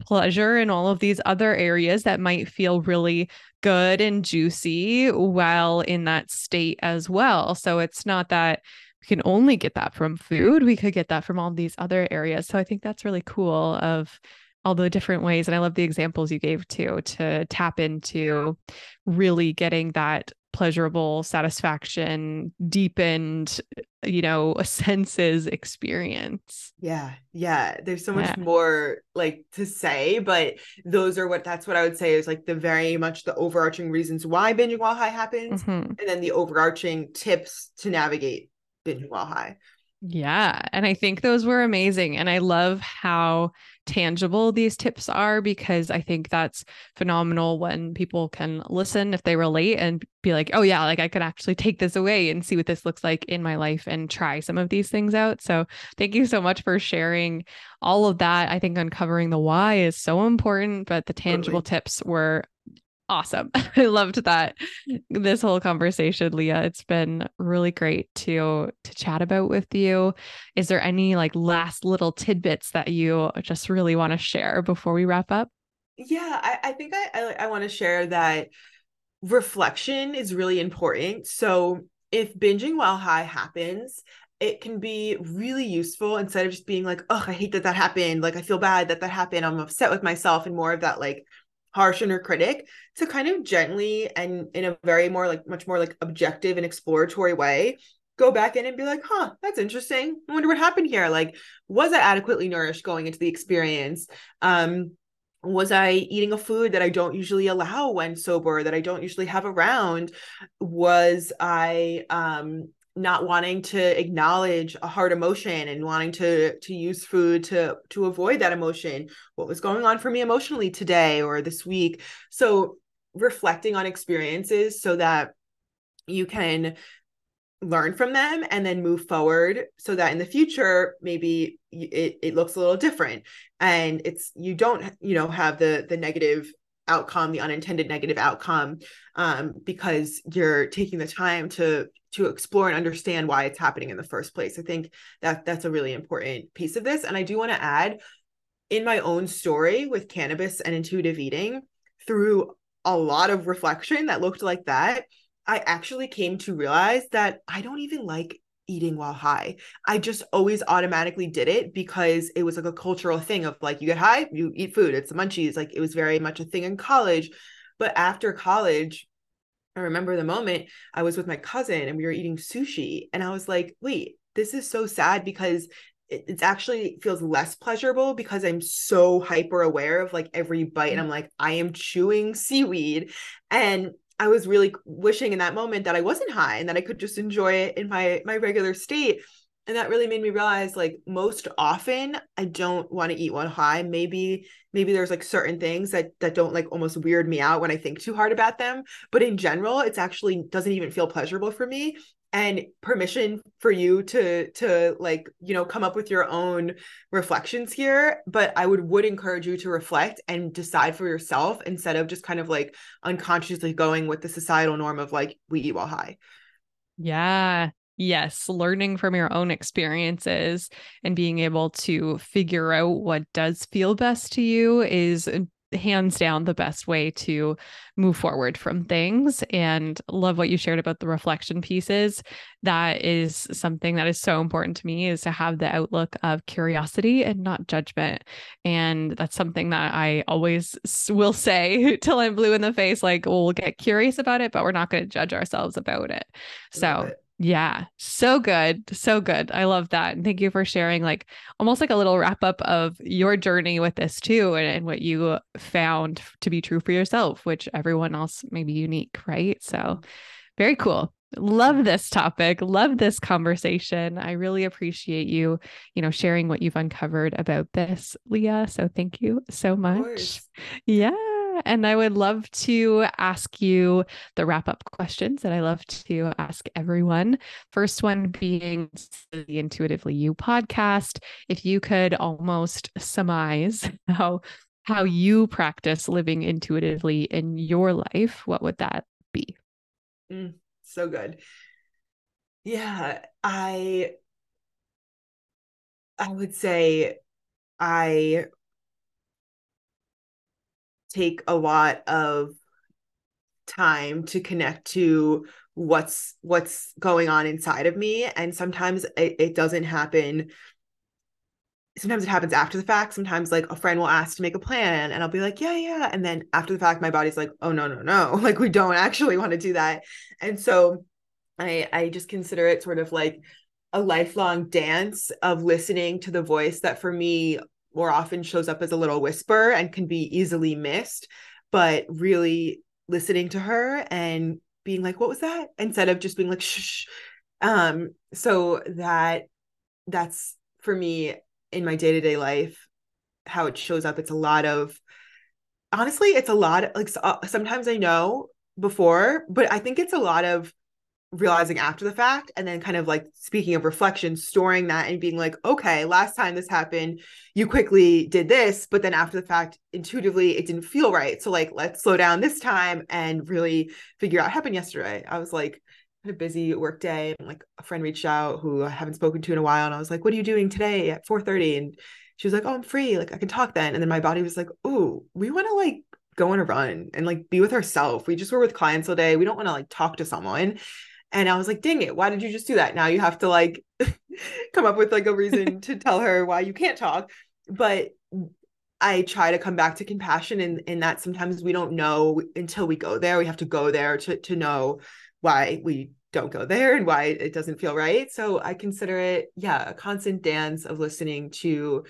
pleasure in all of these other areas that might feel really good and juicy while in that state as well. So it's not that we can only get that from food. We could get that from all these other areas. So I think that's really cool of all the different ways. And I love the examples you gave too to tap into really getting that pleasurable satisfaction, deepened, you know, a <laughs> senses experience. Yeah. Yeah. There's so much yeah. more like to say, but those are what that's what I would say is like the very much the overarching reasons why binging while high happens mm-hmm. and then the overarching tips to navigate while high. Yeah. And I think those were amazing. And I love how tangible these tips are because I think that's phenomenal when people can listen if they relate and be like, oh, yeah, like I could actually take this away and see what this looks like in my life and try some of these things out. So thank you so much for sharing all of that. I think uncovering the why is so important, but the tangible totally. tips were awesome. <laughs> I loved that this whole conversation, Leah. It's been really great to to chat about with you. Is there any like last little tidbits that you just really want to share before we wrap up? Yeah, I, I think I I, I want to share that reflection is really important. So if binging while high happens, it can be really useful instead of just being like, oh, I hate that that happened. Like, I feel bad that that happened. I'm upset with myself, and more of that, like, harsh inner critic to kind of gently and in a very more like much more like objective and exploratory way go back in and be like huh that's interesting. I wonder what happened here. Like was i adequately nourished going into the experience? Um was i eating a food that i don't usually allow when sober that i don't usually have around? Was i um not wanting to acknowledge a hard emotion and wanting to to use food to to avoid that emotion. What was going on for me emotionally today or this week. So reflecting on experiences so that you can learn from them and then move forward so that in the future maybe it, it looks a little different. And it's you don't you know have the the negative outcome the unintended negative outcome um, because you're taking the time to to explore and understand why it's happening in the first place. I think that that's a really important piece of this. And i do want to add in my own story with cannabis and intuitive eating through a lot of reflection that looked like that i actually came to realize that i don't even like eating while high. I just always automatically did it because it was like a cultural thing of like, you get high, you eat food, it's the munchies. Like it was very much a thing in college. But after college, I remember the moment I was with my cousin and we were eating sushi. And I was like, wait, this is so sad because it, it's actually feels less pleasurable because I'm so hyper aware of like every bite and mm. I'm like I am chewing seaweed and I was really wishing in that moment that I wasn't high and that I could just enjoy it in my my regular state. And that really made me realize like most often i don't want to eat one high. Maybe maybe there's like certain things that that don't like almost weird me out when i think too hard about them. But in general it's actually doesn't even feel pleasurable for me and permission for you to to like you know come up with your own reflections here but i would would encourage you to reflect and decide for yourself instead of just kind of like unconsciously going with the societal norm of like we eat while high. Yeah. Yes, learning from your own experiences and being able to figure out what does feel best to you is hands down the best way to move forward from things. And love what you shared about the reflection pieces. That is something that is so important to me is to have the outlook of curiosity and not judgment. And that's something that i always will say <laughs> till i'm blue in the face like we'll get curious about it but we're not going to judge ourselves about it. So yeah, so good. So good. I love that. And thank you for sharing, like, almost like a little wrap up of your journey with this too, and, and what you found to be true for yourself, which everyone else may be unique, right? So, very cool. Love this topic. Love this conversation. I really appreciate you, you know, sharing what you've uncovered about this, Leah. So, thank you so much. Yeah. And I would love to ask you the wrap up questions that I love to ask everyone. First one being the Intuitively You podcast. If you could almost surmise how how you practice living intuitively in your life, what would that be? Mm, so good. Yeah, I I would say I take a lot of time to connect to what's what's going on inside of me. And sometimes it, it doesn't happen. Sometimes it happens after the fact. Sometimes like a friend will ask to make a plan and i'll be like yeah yeah and then after the fact my body's like oh no no no. <laughs> Like we don't actually want to do that. And so i i just consider it sort of like a lifelong dance of listening to the voice that for me more often shows up as a little whisper and can be easily missed but really listening to her and being like what was that? instead of just being like shh um so that that's for me in my day-to-day life how it shows up. It's a lot of honestly it's a lot like uh, sometimes i know before but i think it's a lot of realizing after the fact and then kind of like speaking of reflection storing that and being like okay last time this happened you quickly did this but then after the fact intuitively it didn't feel right. So like let's slow down this time and really figure out what happened yesterday. I was like a busy work day and like a friend reached out who i haven't spoken to in a while and i was like what are you doing today at 4.30 and she was like oh i'm free. Like i can talk then. And then my body was like oh we want to like go on a run and like be with ourselves we just were with clients all day. We don't want to like talk to someone and I was like, dang it, why did you just do that? Now you have to like <laughs> come up with like a reason <laughs> to tell her why you can't talk. But I try to come back to compassion in, in that sometimes we don't know until we go there. We have to go there to, to know why we don't go there and why it doesn't feel right. So I consider it, yeah, a constant dance of listening to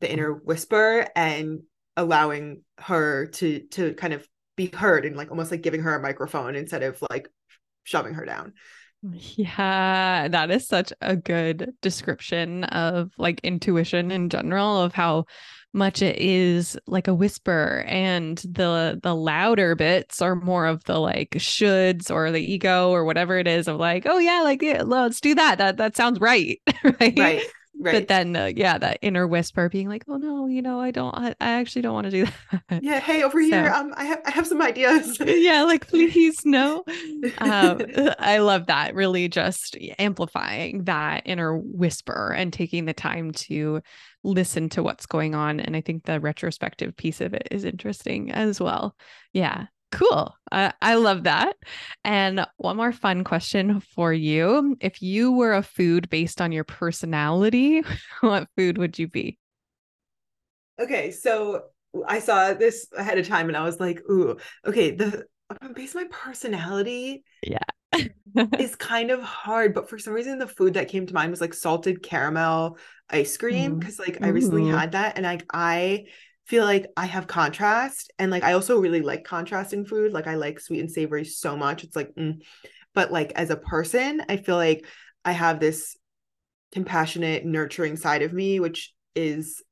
the inner whisper and allowing her to to kind of be heard and like almost like giving her a microphone instead of like shoving her down. Yeah, that is such a good description of like intuition in general of how much it is like a whisper and the the louder bits are more of the like shoulds or the ego or whatever it is of like oh yeah like yeah, let's do that. That that sounds right. <laughs> Right? Right Right. But then, uh, yeah, that inner whisper being like, "Oh no, you know, I don't, I, I actually don't want to do <laughs> that." Yeah, hey, over so, here, um, I have, I have some ideas. <laughs> yeah, like please, no. um, <laughs> I love that. Really, just amplifying that inner whisper and taking the time to listen to what's going on. And I think the retrospective piece of it is interesting as well. Yeah. Cool. Uh, I love that. And one more fun question for you. If you were a food based on your personality, <laughs> what food would you be? Okay. So I saw this ahead of time and I was like, ooh, okay, the based on my personality. Yeah. is <laughs> kind of hard, but for some reason the food that came to mind was like salted caramel ice cream because like I recently had that and like I feel like I have contrast and like I also really like contrast in food. Like I like sweet and savory so much. It's like mm. but like as a person, I feel like I have this compassionate, nurturing side of me which is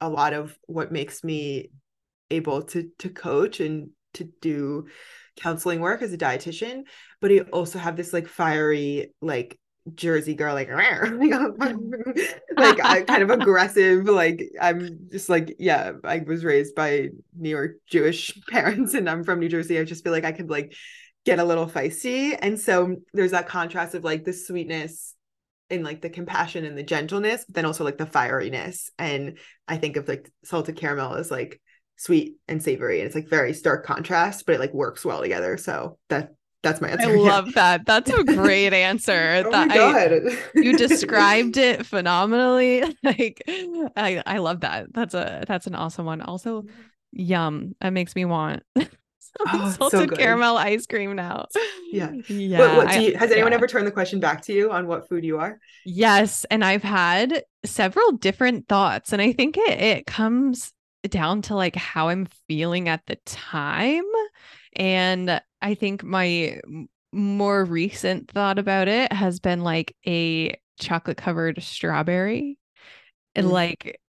a lot of what makes me able to to coach and to do counseling work as a dietitian but I also have this like fiery like Jersey girl, like, <laughs> like uh, <laughs> I, uh, kind of <laughs> aggressive. Like I'm just like, yeah, I was raised by New York Jewish parents, and I'm from New Jersey. I just feel like I could like get a little feisty, and so there's that contrast of like the sweetness and like the compassion and the gentleness, but then also like the fieriness. And I think of like salted caramel as like sweet and savory, and it's like very stark contrast, but it like works well together. So that that's my answer. <laughs> I love that. That's a great answer. <laughs> oh that my God. I, you <laughs> described it phenomenally. Like I, I love that. That's a that's an awesome one. Also, yum. That makes me want Oh, salted so caramel ice cream now. Yeah. Yeah. What, what do you, has anyone yeah. ever turned the question back to you on what food you are? Yes, and I've had several different thoughts, and I think it it comes down to like how I'm feeling at the time. And I think my more recent thought about it has been like a chocolate covered strawberry. And Mm. like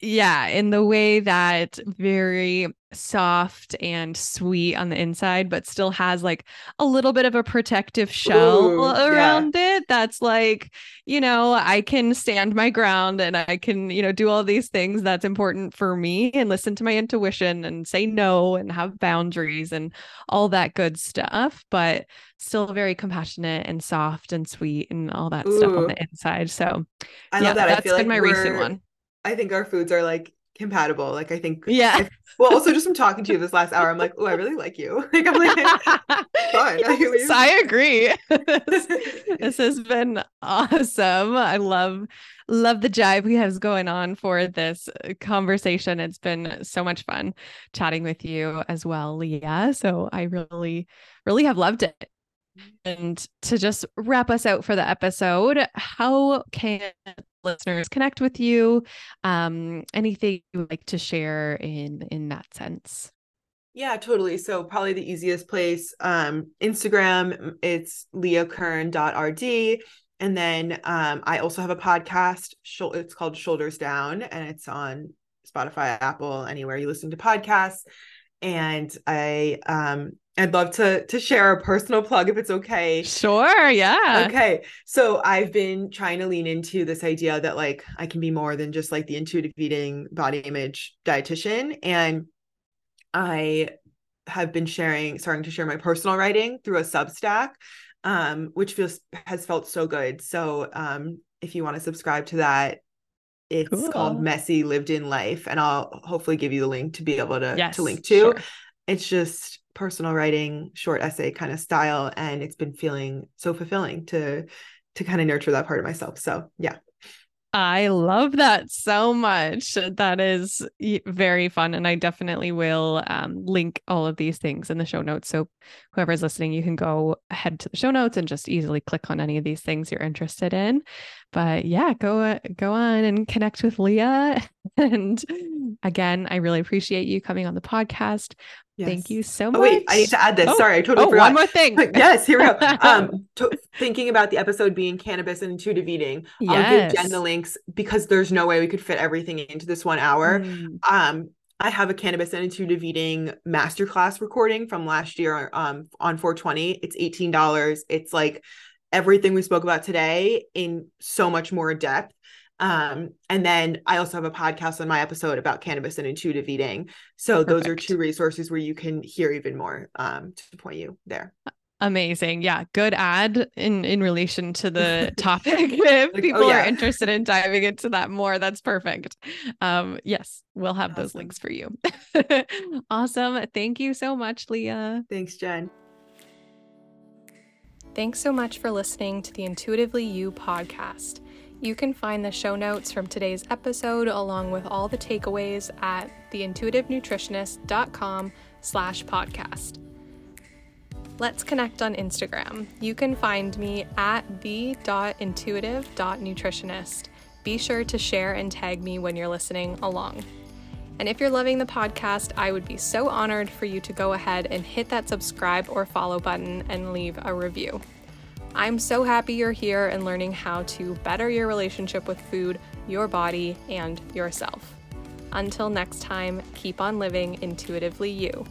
yeah, in the way that very soft and sweet on the inside, but still has like a little bit of a protective shell Ooh, yeah. around it. That's like, you know, I can stand my ground and I can, you know, do all these things that's important for me and listen to my intuition and say no and have boundaries and all that good stuff, but still very compassionate and soft and sweet and all that stuff on the inside. So, I yeah, love that. that's I feel been like my recent one. I think our foods are like compatible. Like I think Yeah. I- well, also just from talking to you this last hour, I'm like, oh, I really like you. <laughs> Like I'm like fun. <laughs> Yes, I agree. this, <laughs> this has been awesome. I love love the jive we have going on for this conversation. It's been so much fun chatting with you as well, Leah. So I really, really have loved it. And to just wrap us out for the episode, how can listeners connect with you? Um, anything you would like to share in in that sense? Yeah, totally. So probably the easiest place, um, Instagram, it's leahkern.rd. And then um, I also have a podcast. It's called Shoulders Down, and it's on Spotify, Apple, anywhere you listen to podcasts. And I um, I'd love to to share a personal plug if it's okay. Sure, yeah. Okay. So I've been trying to lean into this idea that like I can be more than just like the intuitive eating body image dietitian. And I have been sharing, starting to share my personal writing through a Substack, um, which feels has felt so good. So um, if you want to subscribe to that, it's Cool. called Messy Lived in Life, and I'll hopefully give you the link to be able to Yes, to link to. sure. It's just personal writing, short essay kind of style, and it's been feeling so fulfilling to to kind of nurture that part of myself. So yeah. I love that so much. That is very fun. And I definitely will um, link all of these things in the show notes. So whoever's listening, you can go ahead to the show notes and just easily click on any of these things you're interested in. But yeah, go go on and connect with Leah. <laughs> And again, I really appreciate you coming on the podcast. Thank you so Oh much. wait, I need to add this. Oh, Sorry, I totally oh, forgot. one more thing. <laughs> yes, here we go. <laughs> Um, to- thinking about the episode being cannabis and intuitive eating, yes. I'll give Jenn the links because there's no way we could fit everything into this one hour. Mm, Um, I have a cannabis and intuitive eating masterclass recording from last year um, on 420. It's $18. It's like everything we spoke about today in so much more depth. Um, and then I also have a podcast on my episode about cannabis and intuitive eating. So those are two resources where you can hear even more um, to point you there. Amazing. Yeah. Good ad in in relation to the <laughs> topic. <laughs> if Like, oh, people yeah. are interested in diving into that more, that's perfect. Um, yes, we'll have those links for you. <laughs> awesome. Thank you so much, Leah. Thanks, Jenn. Thanks so much for listening to the Intuitively You podcast. You can find the show notes from today's episode along with all the takeaways at theintuitivenutritionist.com slash podcast. Let's connect on Instagram. You can find me at the.intuitive.nutritionist. Be sure to share and tag me when you're listening along. And if you're loving the podcast, I would be so honored for you to go ahead and hit that subscribe or follow button and leave a review. I'm so happy you're here and learning how to better your relationship with food, your body, and yourself. Until next time, keep on living intuitively you.